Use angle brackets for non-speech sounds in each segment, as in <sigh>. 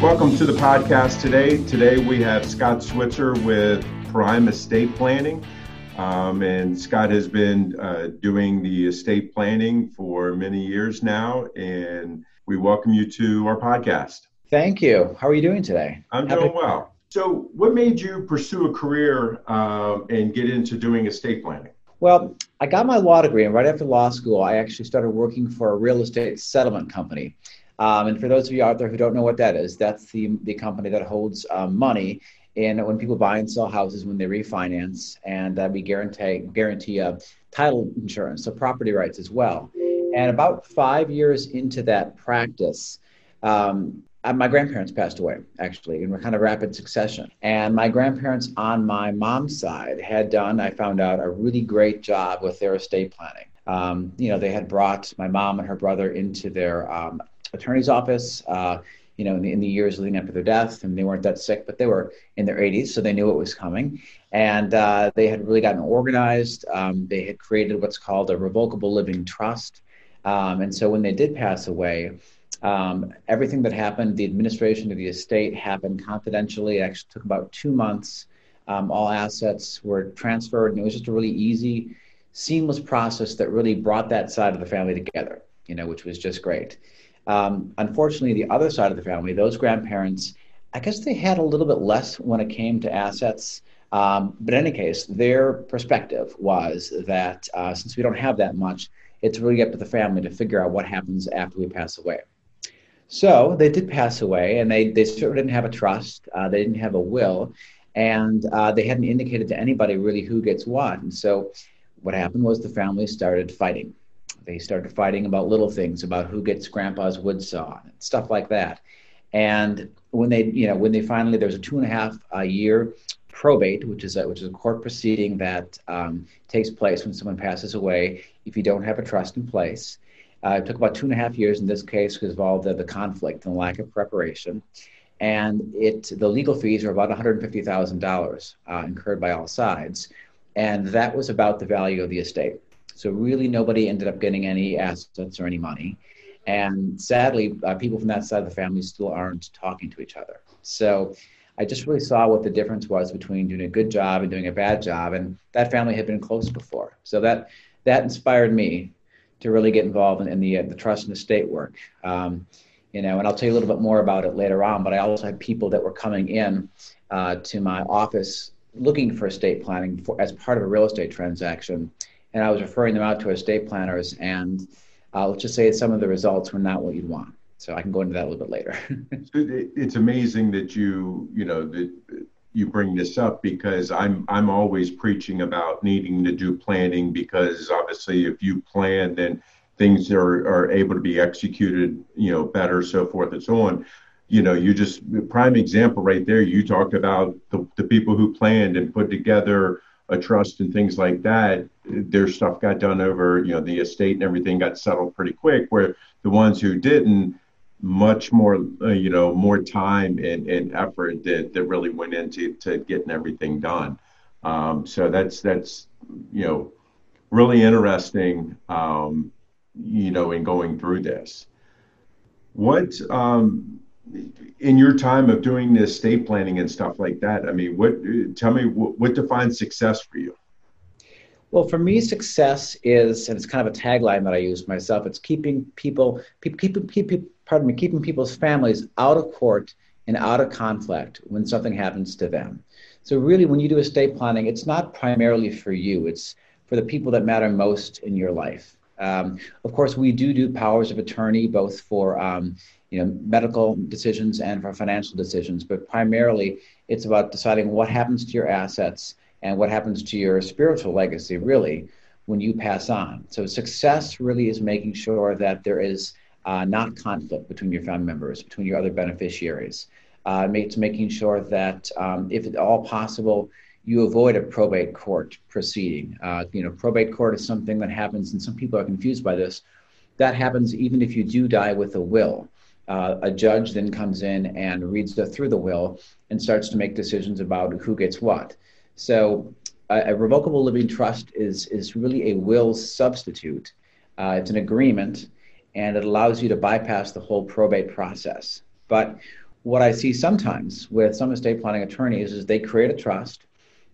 Welcome to the podcast today. Today we have Scott Switzer with Prime Estate Planning. Um, and Scott has been uh, doing the estate planning for many years now. And we welcome you to our podcast. Thank you. How are you doing today? I'm Happy- doing well. So, what made you pursue a career um, and get into doing estate planning? Well, I got my law degree, and right after law school, I actually started working for a real estate settlement company. Um, and for those of you out there who don't know what that is, that's the, the company that holds um, money. In when people buy and sell houses when they refinance, and uh, we guarantee guarantee uh, title insurance, so property rights as well. And about five years into that practice, um, uh, my grandparents passed away actually in kind of rapid succession. And my grandparents on my mom's side had done i found out a really great job with their estate planning. Um, you know they had brought my mom and her brother into their um, attorney's office, uh, you know, in the, in the, years leading up to their death, and they weren't that sick, but they were in their 80s, so they knew it was coming, and uh, they had really gotten organized. Um, they had created what's called a revocable living trust, um, and so when they did pass away. Um, everything that happened, the administration of the estate happened confidentially. It actually took about two months. Um, all assets were transferred, and it was just a really easy, seamless process that really brought that side of the family together, you know, which was just great. Um, unfortunately, the other side of the family, those grandparents, I guess they had a little bit less when it came to assets. Um, but in any case, their perspective was that uh, since we don't have that much, it's really up to the family to figure out what happens after we pass away. So they did pass away, and they, they certainly didn't have a trust. Uh, they didn't have a will, and uh, they hadn't indicated to anybody really who gets what. And so what happened was the family started fighting. They started fighting about little things, about who gets grandpa's wood saw, and stuff like that. And when they, you know, when they finally, there's a two and a half year probate, which is a, which is a court proceeding that um, takes place when someone passes away if you don't have a trust in place. Uh, it took about two and a half years in this case because of all the, the conflict and lack of preparation. And it the legal fees are about $150,000 uh, incurred by all sides. And that was about the value of the estate. So really, nobody ended up getting any assets or any money. And sadly, uh, people from that side of the family still aren't talking to each other. So I just really saw what the difference was between doing a good job and doing a bad job. And that family had been close before. So that, that inspired me to really get involved in, in the, uh, the trust and estate work. Um, you know, and I'll tell you a little bit more about it later on, but I also had people that were coming in uh, to my office looking for estate planning for, as part of a real estate transaction and I was referring them out to estate planners, and uh, let's just say some of the results were not what you'd want. So I can go into that a little bit later. <laughs> it's amazing that you, you know, that you bring this up because I'm I'm always preaching about needing to do planning because obviously if you plan, then things are are able to be executed, you know, better, so forth and so on you know, you just prime example right there. You talked about the, the people who planned and put together a trust and things like that, their stuff got done over, you know, the estate and everything got settled pretty quick. Where the ones who didn't, much more, uh, you know, more time and, and effort that, that really went into to getting everything done. Um, so that's that's you know really interesting, um, you know, in going through this. What um, in your time of doing this estate planning and stuff like that, I mean, what tell me what, what defines success for you? Well, for me, success is, and it's kind of a tagline that I use myself. It's keeping people, keeping, keeping, pardon me, keeping people's families out of court and out of conflict when something happens to them. So, really, when you do estate planning, it's not primarily for you, it's for the people that matter most in your life. Um, of course, we do do powers of attorney both for um, you know medical decisions and for financial decisions, but primarily it's about deciding what happens to your assets and what happens to your spiritual legacy, really, when you pass on. So success really is making sure that there is uh, not conflict between your family members, between your other beneficiaries. Uh, it's making sure that, um, if at all possible, you avoid a probate court proceeding. Uh, you know, probate court is something that happens, and some people are confused by this. That happens even if you do die with a will. Uh, a judge then comes in and reads the, through the will and starts to make decisions about who gets what. So a, revocable living trust is, is really a will substitute. Uh, it's an agreement, and it allows you to bypass the whole probate process. But what I see sometimes with some estate planning attorneys is they create a trust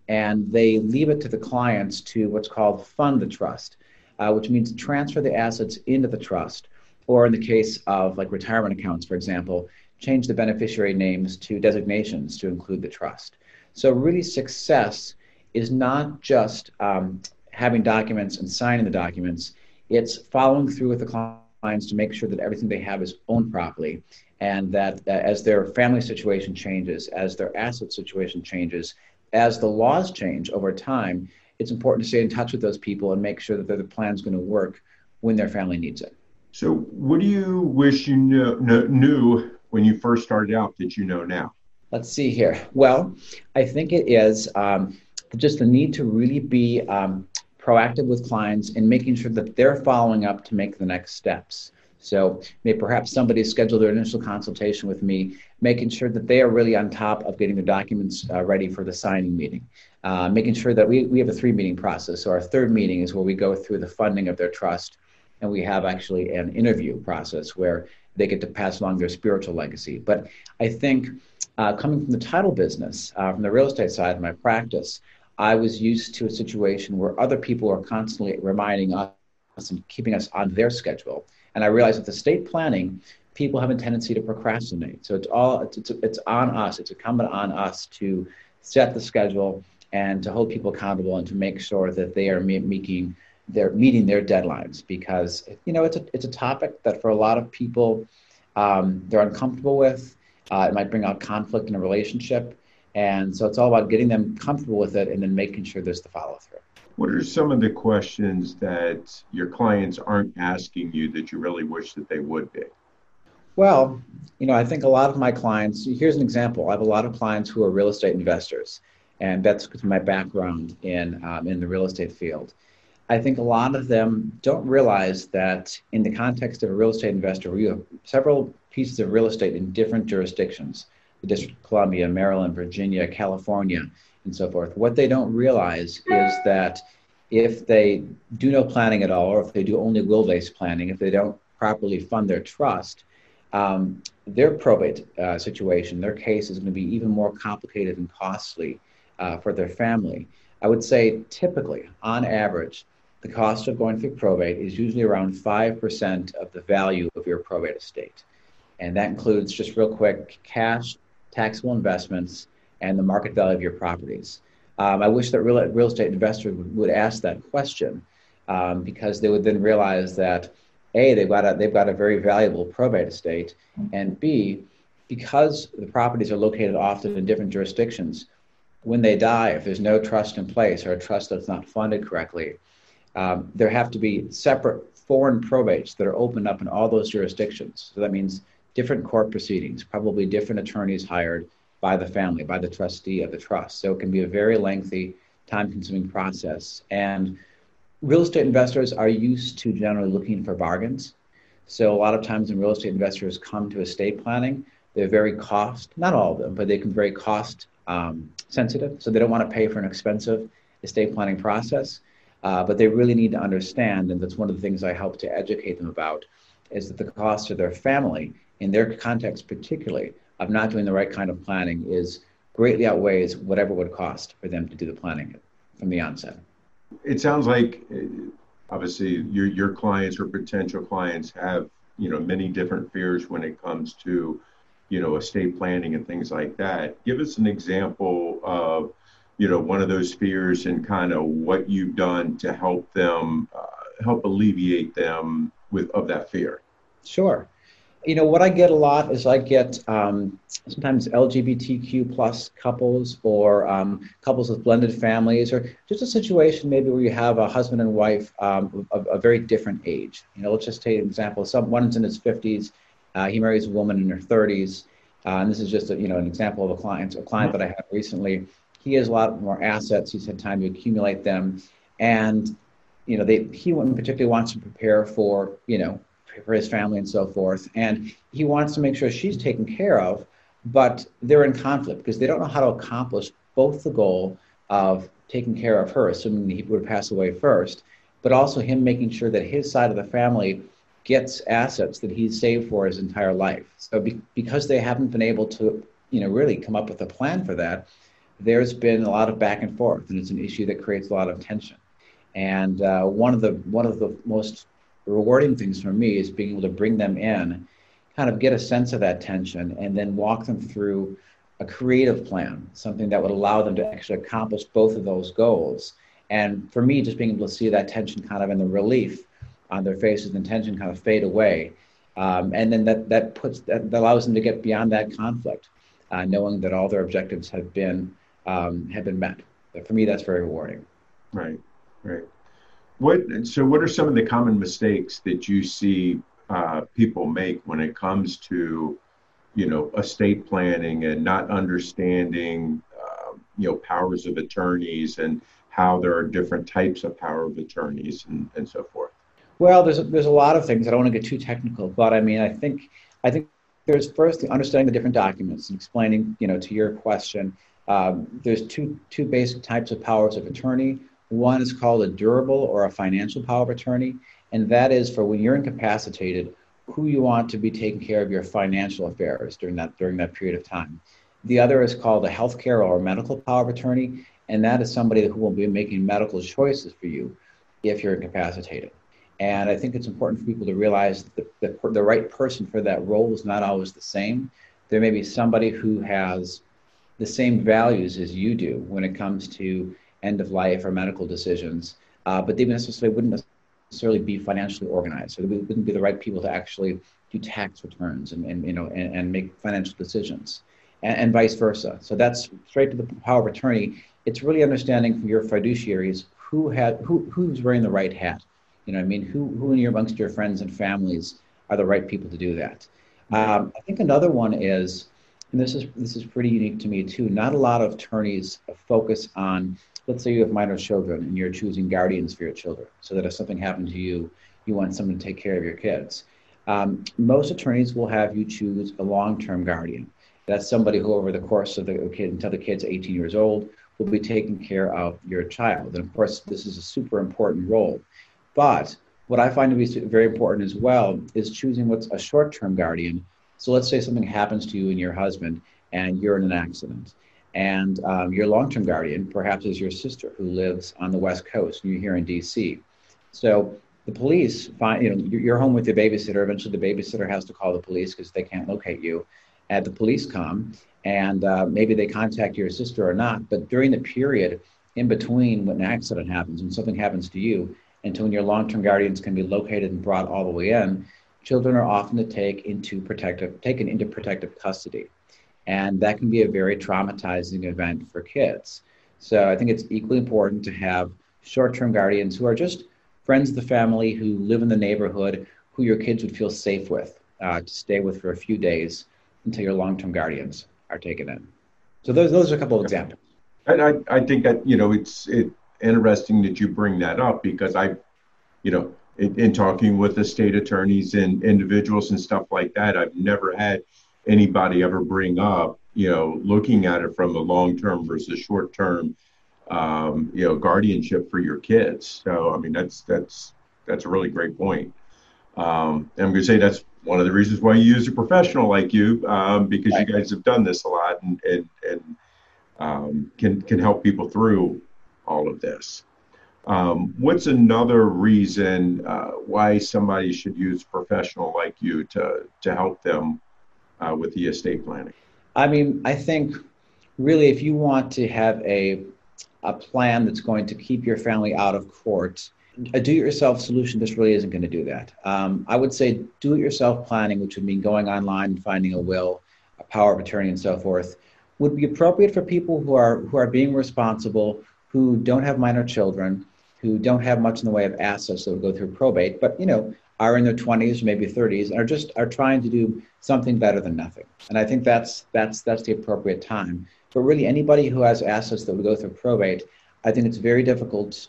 and they leave it to the clients to what's called fund the trust, uh, which means transfer the assets into the trust, or in the case of like retirement accounts, for example, change the beneficiary names to designations to include the trust. So, really, success is not just um, having documents and signing the documents, it's following through with the clients to make sure that everything they have is owned properly and that uh, as their family situation changes, as their asset situation changes, as the laws change over time, it's important to stay in touch with those people and make sure that the plan is going to work when their family needs it. So, what do you wish you knew, knew when you first started out that you know now? Let's see here. Well, I think it is um, just the need to really be um, proactive with clients and making sure that they're following up to make the next steps. So, may perhaps somebody schedule their initial consultation with me, making sure that they are really on top of getting the documents uh, ready for the signing meeting. Uh, making sure that we, we have a three meeting process. So, our third meeting is where we go through the funding of their trust, and we have actually an interview process where they get to pass along their spiritual legacy. But I think uh, coming from the title business, uh, from the real estate side of my practice, I was used to a situation where other people are constantly reminding us and keeping us on their schedule. And I realized with estate planning, people have a tendency to procrastinate. So it's all it's, it's, it's on us. It's incumbent on us to set the schedule and to hold people accountable and to make sure that they are making they're meeting their deadlines because you know it's a it's a topic that for a lot of people um, they're uncomfortable with. Uh, it might bring out conflict in a relationship, and so it's all about getting them comfortable with it and then making sure there's the follow through. What are some of the questions that your clients aren't asking you that you really wish that they would be? Well, you know, I think a lot of my clients. Here's an example. I have a lot of clients who are real estate investors, and that's my background in um, in the real estate field. I think a lot of them don't realize that in the context of a real estate investor, you have several pieces of real estate in different jurisdictions the District of Columbia, Maryland, Virginia, California, and so forth. What they don't realize is that if they do no planning at all, or if they do only will based planning, if they don't properly fund their trust, um, their probate uh, situation, their case is going to be even more complicated and costly uh, for their family. I would say typically, on average, the cost of going through probate is usually around 5% of the value of your probate estate. And that includes, just real quick, cash, taxable investments, and the market value of your properties. Um, I wish that real, real estate investors would, would ask that question um, because they would then realize that A, they've got, a, they've got a very valuable probate estate, and B, because the properties are located often in different jurisdictions, when they die, if there's no trust in place or a trust that's not funded correctly, um, there have to be separate foreign probates that are opened up in all those jurisdictions. So that means different court proceedings, probably different attorneys hired by the family, by the trustee of the trust. So it can be a very lengthy, time consuming process. And real estate investors are used to generally looking for bargains. So a lot of times when real estate investors come to estate planning, they're very cost, not all of them, but they can be very cost um, sensitive. So they don't want to pay for an expensive estate planning process. Uh, but they really need to understand, and that's one of the things I help to educate them about, is that the cost to their family, in their context particularly, of not doing the right kind of planning is greatly outweighs whatever it would cost for them to do the planning from the onset. It sounds like uh, obviously your your clients or potential clients have you know many different fears when it comes to you know, estate planning and things like that. Give us an example of, you know, one of those fears and kind of what you've done to help them, uh, help alleviate them with of that fear. Sure you know what I get a lot is I get um, sometimes LGBTQ plus couples or um, couples with blended families or just a situation maybe where you have a husband and wife um, of a very different age. You know, let's just take an example. Some one's in his 50s, uh, he marries a woman in her 30s, uh, and this is just a, you know an example of a client a client that I had recently. He has a lot more assets. He's had time to accumulate them, and you know they he particularly wants to prepare for you know for his family and so forth. And he wants to make sure she's taken care of, but they're in conflict because they don't know how to accomplish both the goal of taking care of her, assuming he would pass away first, but also him making sure that his side of the family gets assets that he's saved for his entire life. So be, because they haven't been able to, you know, really come up with a plan for that, there's been a lot of back and forth, and it's an issue that creates a lot of tension. And uh, one of the one of the most rewarding things for me is being able to bring them in, kind of get a sense of that tension, and then walk them through a creative plan, something that would allow them to actually accomplish both of those goals. And for me, just being able to see that tension kind of in the relief on their faces and tension kind of fade away. Um, and then that, that puts that, that, allows them to get beyond that conflict, uh, knowing that all their objectives have been um, have been met. But for me, that's very rewarding. Right, right. What so? What are some of the common mistakes that you see uh, people make when it comes to, you know, estate planning and not understanding, uh, you know, powers of attorneys and how there are different types of power of attorneys and, and so forth? Well, there's a, there's a lot of things. I don't want to get too technical, but I mean, I think I think there's first the understanding the different documents and explaining, you know, to your question. Um, there's two two basic types of powers of attorney. One is called a durable or a financial power of attorney, and that is for when you're incapacitated, who you want to be taking care of your financial affairs during that during that period of time. The other is called a healthcare or medical power of attorney, and that is somebody who will be making medical choices for you if you're incapacitated. And I think it's important for people to realize that the, the, the right person for that role is not always the same. There may be somebody who has the same values as you do when it comes to end of life or medical decisions, uh, but they necessarily wouldn't necessarily be financially organized. So they wouldn't be the right people to actually do tax returns and, and you know and, and make financial decisions, and, and, vice versa. So that's straight to the power of attorney. It's really understanding from your fiduciaries who had who who's wearing the right hat. You know, I mean, who who in your amongst your friends and families are the right people to do that. Um, I think another one is, and this is this is pretty unique to me too. Not a lot of attorneys focus on let's say you have minor children and you're choosing guardians for your children so that if something happened to you, you want someone to take care of your kids. Um, most attorneys will have you choose a long term guardian. That's somebody who, over the course of the kid until the kid's 18 years old, will be taking care of your child. And of course, this is a super important role. But what I find to be very important as well is choosing what's a short term guardian. So let's say something happens to you and your husband, and you're in an accident and um, your long-term guardian perhaps is your sister who lives on the west coast and you're here in dc so the police find you know you're home with the babysitter. Eventually the babysitter has to call the police because they can't locate you and the police come and uh, maybe they contact your sister or not but during the period in between when an accident happens and something happens to you until when your long-term guardians can be located and brought all the way in children are often to take into protective taken into protective custody and that can be a very traumatizing event for kids. So I think it's equally important to have short term guardians who are just friends of the family who live in the neighborhood who your kids would feel safe with uh, to stay with for a few days until your long term guardians are taken in. So those, those are a couple of examples. And I, I think that, you know, it's it, interesting that you bring that up because I, you know, in, in talking with the state attorneys and individuals and stuff like that, I've never had anybody ever bring up, you know, looking at it from a long term versus short term, um, you know, guardianship for your kids. So, I mean, that's that's that's a really great point. Um, and I'm going to say that's one of the reasons why you use a professional like you, um, because right. you guys have done this a lot and and, and um, can can help people through all of this. Um, what's another reason uh, why somebody should use a professional like you to to help them uh, with the estate planning? I mean, I think really if you want to have a a plan that's going to keep your family out of court, a do-it-yourself solution just really isn't going to do that. Um, I would say do-it-yourself planning, which would mean going online and finding a will, a power of attorney, and so forth, would be appropriate for people who are who are being responsible, who don't have minor children, who don't have much in the way of assets that would go through probate, but you know are in their 20s, maybe 30s, and are just are trying to do something better than nothing. And I think that's that's that's the appropriate time. But really, anybody who has assets that would go through probate, I think it's very difficult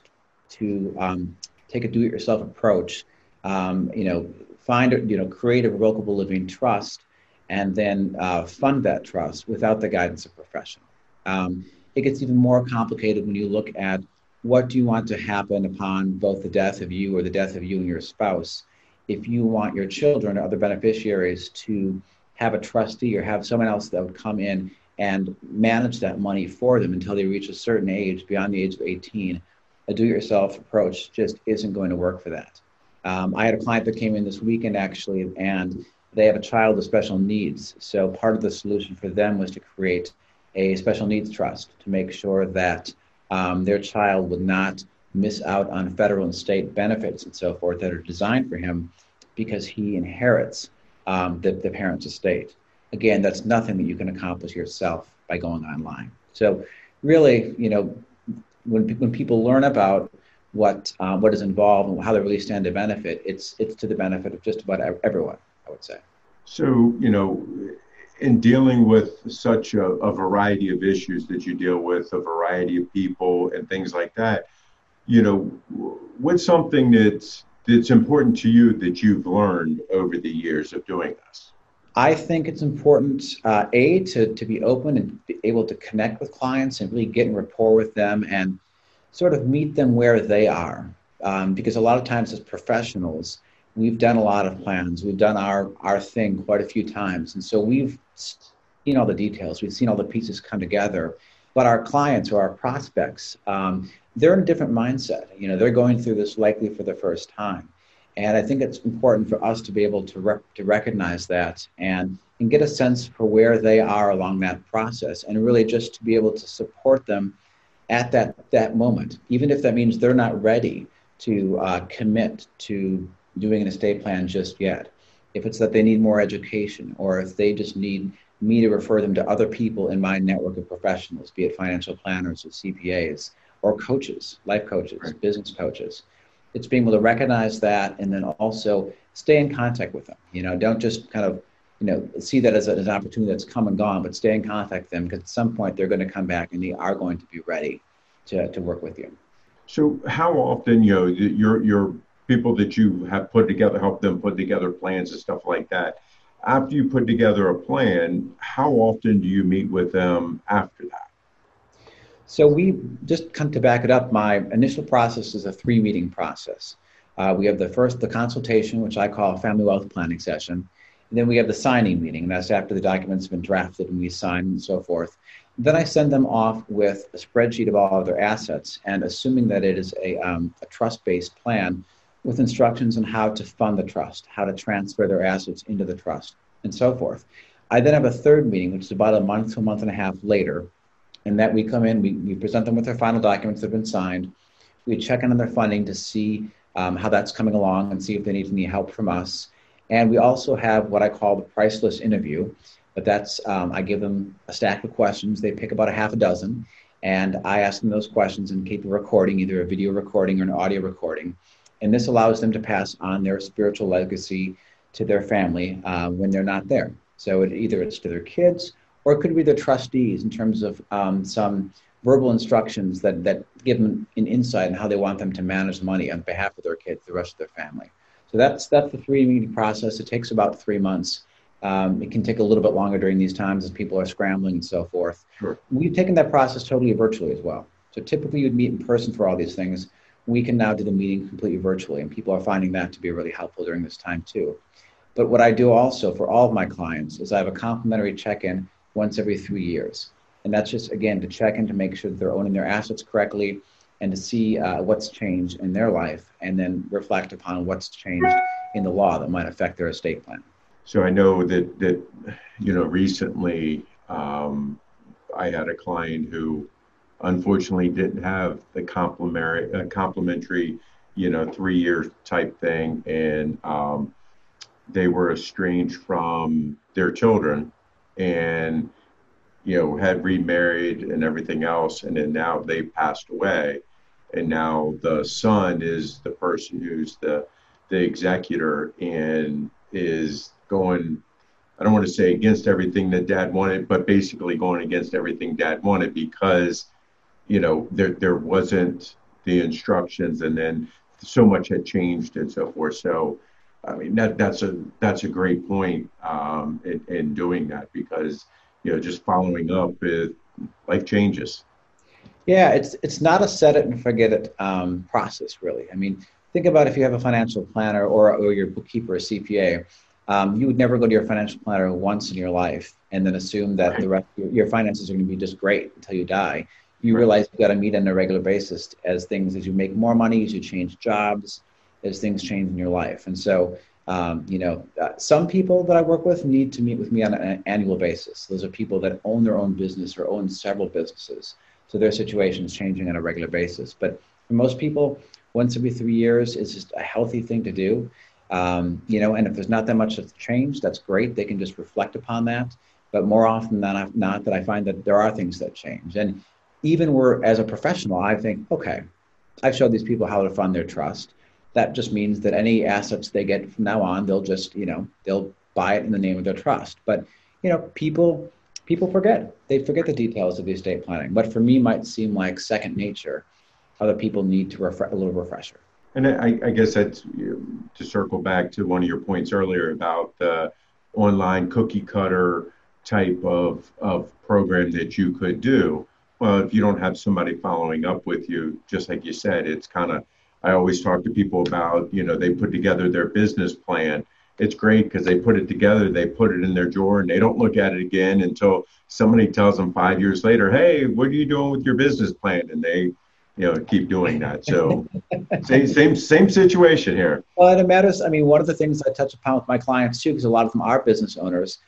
to um, take a do-it-yourself approach. Um, you know, find you know create a revocable living trust, and then uh, fund that trust without the guidance of professional. Um, it gets even more complicated when you look at what do you want to happen upon both the death of you or the death of you and your spouse if you want your children or other beneficiaries to have a trustee or have someone else that would come in and manage that money for them until they reach a certain age beyond the age of 18 a do-it-yourself approach just isn't going to work for that. Um, i had a client that came in this weekend actually and they have a child with special needs. So part of the solution for them was to create a special needs trust to make sure that um, their child would not miss out on federal and state benefits and so forth that are designed for him because he inherits um, the, the parent's estate. Again, that's nothing that you can accomplish yourself by going online. So, really, you know, when, when people learn about what uh, what is involved and how they really stand to benefit, it's it's to the benefit of just about everyone, I would say. So, you know, in dealing with such a, a variety of issues that you deal with, a variety of people and things like that, you know, what's something that's that's important to you that you've learned over the years of doing this? I think it's important, uh, A, to, to be open and be able to connect with clients and really get in rapport with them and sort of meet them where they are. Um, because a lot of times as professionals, we've done a lot of plans, we've done our, our thing quite a few times. And so we've seen all the details, we've seen all the pieces come together. But our clients or our prospects, um, they're in a different mindset. You know, they're going through this likely for the first time. And I think it's important for us to be able to, rep- to recognize that and, and get a sense for where they are along that process and really just to be able to support them at that, that moment, even if that means they're not ready to uh, commit to doing an estate plan just yet. If it's that they need more education or if they just need me to refer them to other people in my network of professionals, be it financial planners or CPAs or coaches, life coaches, right. business coaches. It's being able to recognize that and then also stay in contact with them. You know, don't just kind of, you know, see that as, a, as an opportunity that's come and gone, but stay in contact with them because at some point they're going to come back and they are going to be ready to, to work with you. So how often, you know, your, your people that you have put together, help them put together plans and stuff like that, after you put together a plan, how often do you meet with them after that? So we just come to back it up. My initial process is a three meeting process. Uh, we have the first, the consultation, which I call family wealth planning session. And then we have the signing meeting, and that's after the documents have been drafted and we sign and so forth. Then I send them off with a spreadsheet of all of their assets, and assuming that it is a, um, a trust based plan with instructions on how to fund the trust, how to transfer their assets into the trust, and so forth. I then have a third meeting, which is about a month to a month and a half later, and that we come in, we, we present them with their final documents that have been signed. We check in on their funding to see um, how that's coming along and see if they need any help from us. And we also have what I call the priceless interview. But that's, um, I give them a stack of questions. They pick about a half a dozen. And I ask them those questions and keep a recording, either a video recording or an audio recording. And this allows them to pass on their spiritual legacy to their family uh, when they're not there. So it, either it's to their kids or it could be the trustees in terms of um, some verbal instructions that, that give them an insight on how they want them to manage money on behalf of their kids, the rest of their family. So that's that's the three meeting process. It takes about three months. Um, it can take a little bit longer during these times as people are scrambling and so forth. Sure. We've taken that process totally virtually as well. So typically you'd meet in person for all these things. We can now do the meeting completely virtually, and people are finding that to be really helpful during this time too. But what I do also for all of my clients is I have a complimentary check-in once every three years. And that's just, again, to check in to make sure that they're owning their assets correctly and to see uh, what's changed in their life and then reflect upon what's changed in the law that might affect their estate plan. so I know that that you know recently um, I had a client who unfortunately didn't have the complimentary uh, complimentary you know three year type thing. And um, they were estranged from their children and you know had remarried and everything else. And then now they passed away. And now the son is the person who's the the executor and is going I don't want to say against everything that dad wanted, but basically going against everything dad wanted because, you know, there there wasn't the instructions and then so much had changed and so forth. So I mean that that's a that's a great point um, in, in doing that because you know just following up with life changes. Yeah, it's it's not a set it and forget it um, process really. I mean, think about if you have a financial planner or or your bookkeeper or CPA um, you would never go to your financial planner once in your life and then assume that right. the rest your, your, finances are going to be just great until you die. You right. realize you've got to meet on a regular basis as things as you make more money, as you change jobs, as things change in your life. And so, um, you know, uh, some people that I work with need to meet with me on an annual basis. Those are people that own their own business or own several businesses. So their situation is changing on a regular basis. But for most people, once every three years is just a healthy thing to do. Um, you know, and if there's not that much that's changed, that's great. They can just reflect upon that. But more often than not, that I find that there are things that change. And even where, as a professional, I think, okay, I've showed these people how to fund their trust. That just means that any assets they get from now on, they'll just, you know, they'll buy it in the name of their trust. But, you know, people people forget. They forget the details of the estate planning. What for me, might seem like second nature. Other people need to refresh a little refresher. And I, I guess that's to circle back to one of your points earlier about the online cookie cutter type of, of program that you could do. Well, if you don't have somebody following up with you, just like you said, it's kind of, I always talk to people about, you know, they put together their business plan. It's great because they put it together, they put it in their drawer, and they don't look at it again until somebody tells them five years later, hey, what are you doing with your business plan? And they, you know keep doing that so <laughs> same same same situation here well and it matters i mean one of the things i touch upon with my clients too because a lot of them are business owners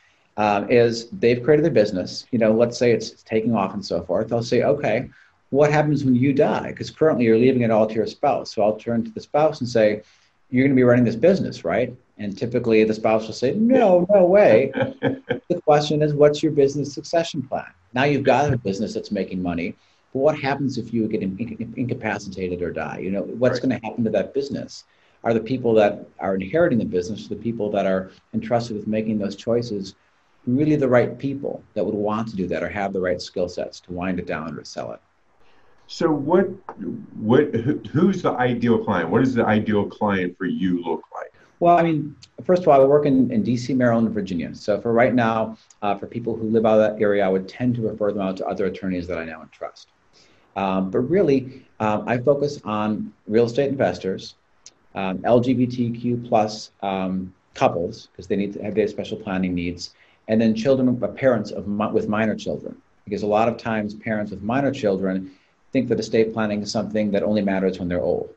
um, is they've created a business. You know let's say it's taking off and so forth. They'll say okay what happens when you die? Because currently you're leaving it all to your spouse. So i'll turn to the spouse and say you're going to be running this business right? And typically the spouse will say no no way. <laughs> The question is what's your business succession plan? Now you've got a business that's making money but what happens if you get incapacitated or die? You know, what's right. going to happen to that business? Are the people that are inheriting the business, the people that are entrusted with making those choices, really the right people that would want to do that or have the right skill sets to wind it down or sell it? So, what, what, who's the ideal client? What does the ideal client for you look like? Well, I mean, first of all, I work in, in DC, Maryland, and Virginia. So for right now, uh, for people who live out of that area, I would tend to refer them out to other attorneys that I now and trust. Um, but really, um, I focus on real estate investors, um, LGBTQ plus um, couples because they need to have their special planning needs, and then children, uh, parents of with minor children because a lot of times parents with minor children think that estate planning is something that only matters when they're old.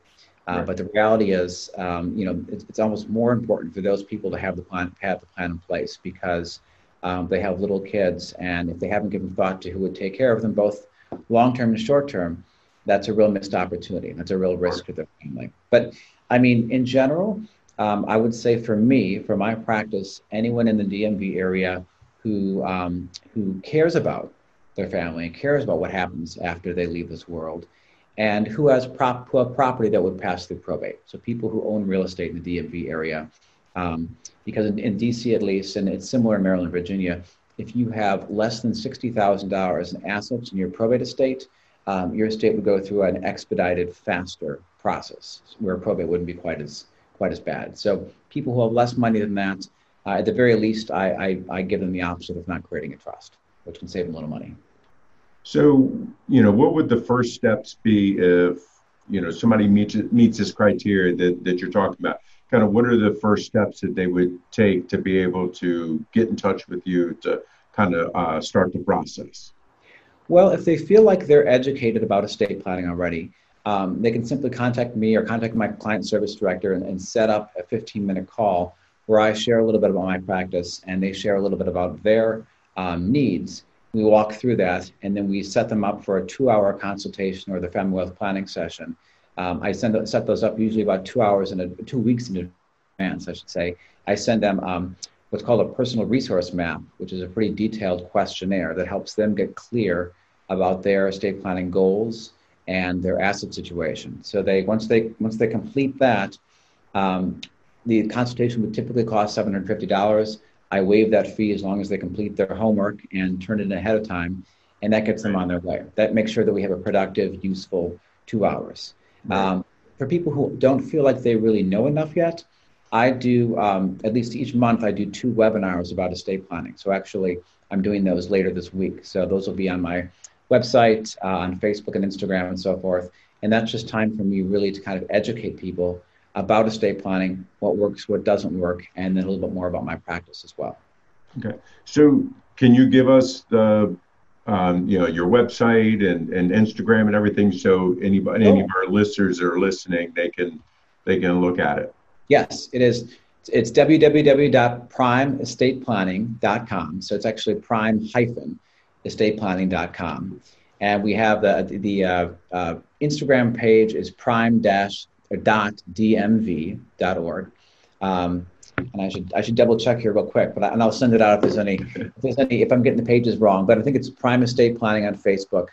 Uh, right. But the reality is, um, you know, it's, it's, almost more important for those people to have the plan, have the plan in place because um, they have little kids, and if they haven't given thought to who would take care of them, both long term and short term, that's a real missed opportunity. That's a real risk to their family. But I mean, in general, um, I would say for me, for my practice, anyone in the DMV area who um, who cares about their family and cares about what happens after they leave this world, and who has prop, who have property that would pass through probate. So people who own real estate in the DMV area, um, because in, in, DC at least, and it's similar in Maryland, Virginia, if you have less than $60,000 in assets in your probate estate, um, your estate would go through an expedited, faster process where probate wouldn't be quite as quite as bad. So people who have less money than that, uh, at the very least, I, I, I give them the option of not creating a trust, which can save them a little money. So, you know, what would the first steps be if, you know, somebody meets meets this criteria that, that you're talking about? kind of what are the first steps that they would take to be able to get in touch with you to kind of uh, start the process? Well, if they feel like they're educated about estate planning already, um, they can simply contact me or contact my client service director and, and set up a 15 minute call where I share a little bit about my practice and they share a little bit about their um, needs. We walk through that and then we set them up for a two hour consultation or the family wealth planning session. Um, I send, set those up usually about two hours and two weeks in advance, I should say. I send them um, what's called a personal resource map, which is a pretty detailed questionnaire that helps them get clear about their estate planning goals and their asset situation. So they once they once they complete that, um, the consultation would typically cost seven hundred fifty dollars. I waive that fee as long as they complete their homework and turn it in ahead of time, and that gets them on their way. That makes sure that we have a productive, useful two hours. Um, for people who don't feel like they really know enough yet, I do um, at least each month. I do two webinars about estate planning. So actually, I'm doing those later this week. So those will be on my website, uh, on Facebook and Instagram, and so forth. And that's just time for me really to kind of educate people about estate planning, what works, what doesn't work, and then a little bit more about my practice as well. Okay. So, can you give us the, um, you know, your website and, and Instagram and everything, so anybody, any of our listeners are listening, they can they can look at it. Yes, it is. It's www.primeestateplanning.com. So it's actually prime hyphen estateplanning.com. And we have the, the uh, uh, Instagram page is prime dash dot dmv.org. Um, and I should I should double check here real quick, but I, and I'll send it out if there's any if there's any if I'm getting the pages wrong. But I think it's Prime Estate Planning on Facebook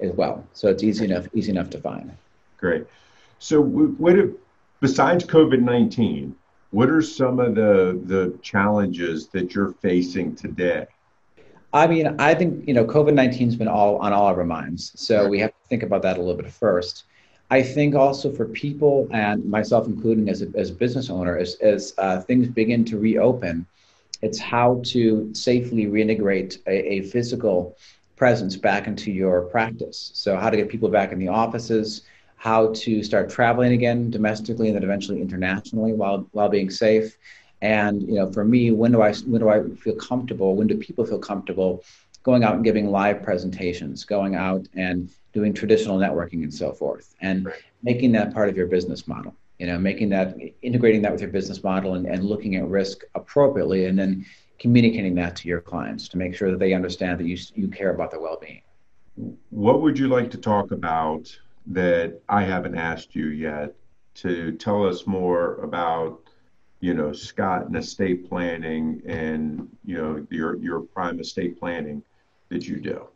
as well, so it's easy enough easy enough to find. Great. So what if, besides COVID nineteen, what are some of the the challenges that you're facing today? I mean, I think you know, COVID nineteen has been all on all of our minds, so we have to think about that a little bit first. I think also for people and myself including as a, as a business owner, as, as uh, things begin to reopen, it's how to safely reintegrate a, a, physical presence back into your practice. So how to get people back in the offices, how to start traveling again domestically and then eventually internationally while while being safe. And you know, for me, when do I when do I feel comfortable? When do people feel comfortable going out and giving live presentations, going out and doing traditional networking and so forth, and right. making that part of your business model? You know, making that integrating that with your business model and, and looking at risk appropriately, and then communicating that to your clients to make sure that they understand that you you care about their well-being. What would you like to talk about that I haven't asked you yet to tell us more about you know, Scott and estate planning and, you know, your, your prime estate planning that you do?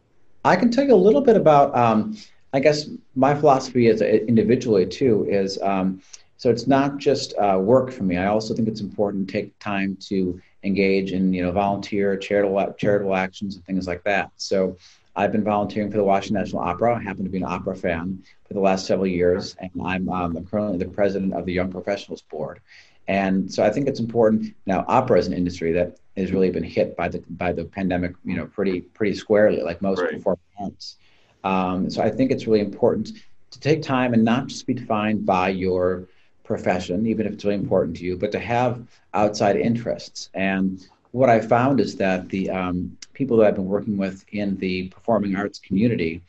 I can tell you a little bit about, um, I guess my philosophy a, individually too is, um, so it's not just uh, work for me. I also think it's important to take time to engage in, you know, volunteer, charitable, charitable actions and things like that. So I've been volunteering for the Washington National Opera. I happen to be an opera fan for the last several years, and I'm, um, I'm currently the president of the Young Professionals Board. And so I think it's important. Now, opera is an industry that has really been hit by the by the pandemic, you know, pretty pretty squarely, like most right. performing arts. Um, so I think it's really important to take time and not just be defined by your profession, even if it's really important to you, but to have outside interests. And what I found is that the um, people that I've been working with in the performing arts community,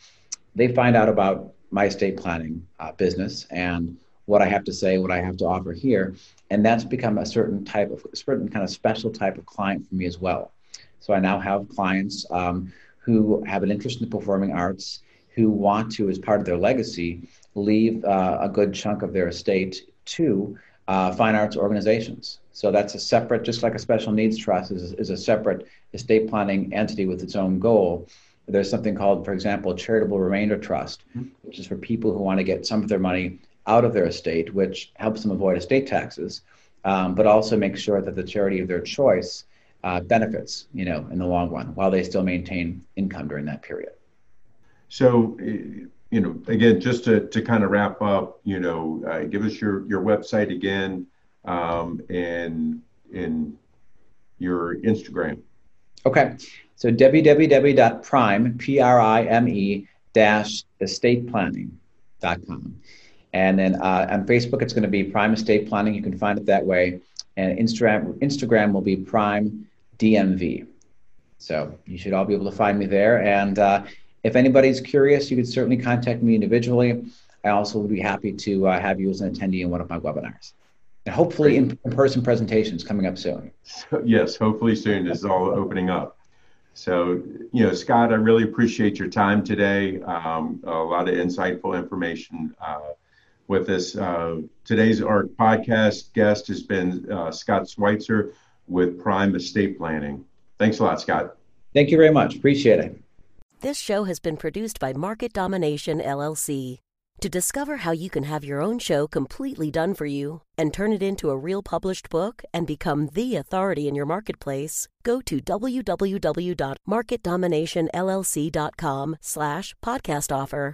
they find out about my estate planning uh, business and what I have to say, what I have to offer here. And that's become a certain type of, certain kind of special type of client for me as well. So I now have clients um, who have an interest in the performing arts, who want to, as part of their legacy, leave uh, a good chunk of their estate to uh, fine arts organizations. So that's a separate, just like a special needs trust is, is a separate estate planning entity with its own goal. There's something called, for example, a charitable remainder trust, mm-hmm. which is for people who want to get some of their money out of their estate, which helps them avoid estate taxes, um, but also makes sure that the charity of their choice uh, benefits, you know, in the long run, while they still maintain income during that period. So, you know, again, just to, to kind of wrap up, you know, uh, give us your, your website again um, and in your Instagram. Okay. So www.prime, P-R-I-M-E dash estateplanning.com. And then uh, on Facebook, it's going to be Prime Estate Planning. You can find it that way. And Instagram, Instagram will be Prime DMV. So you should all be able to find me there. And uh, if anybody's curious, you could certainly contact me individually. I also would be happy to uh, have you as an attendee in one of my webinars. and hopefully in person presentations coming up soon. So, yes, hopefully soon. This is all opening up. So, you know, Scott, I really appreciate your time today. Um, a lot of insightful information uh, with us. Uh, today's our podcast guest has been uh, Scott Schweitzer with Prime Estate Planning. Thanks a lot, Scott. Thank you very much. Appreciate it. This show has been produced by Market Domination LLC. To discover how you can have your own show completely done for you and turn it into a real published book and become the authority in your marketplace, go to www.marketdominationllc.com slash podcast offer.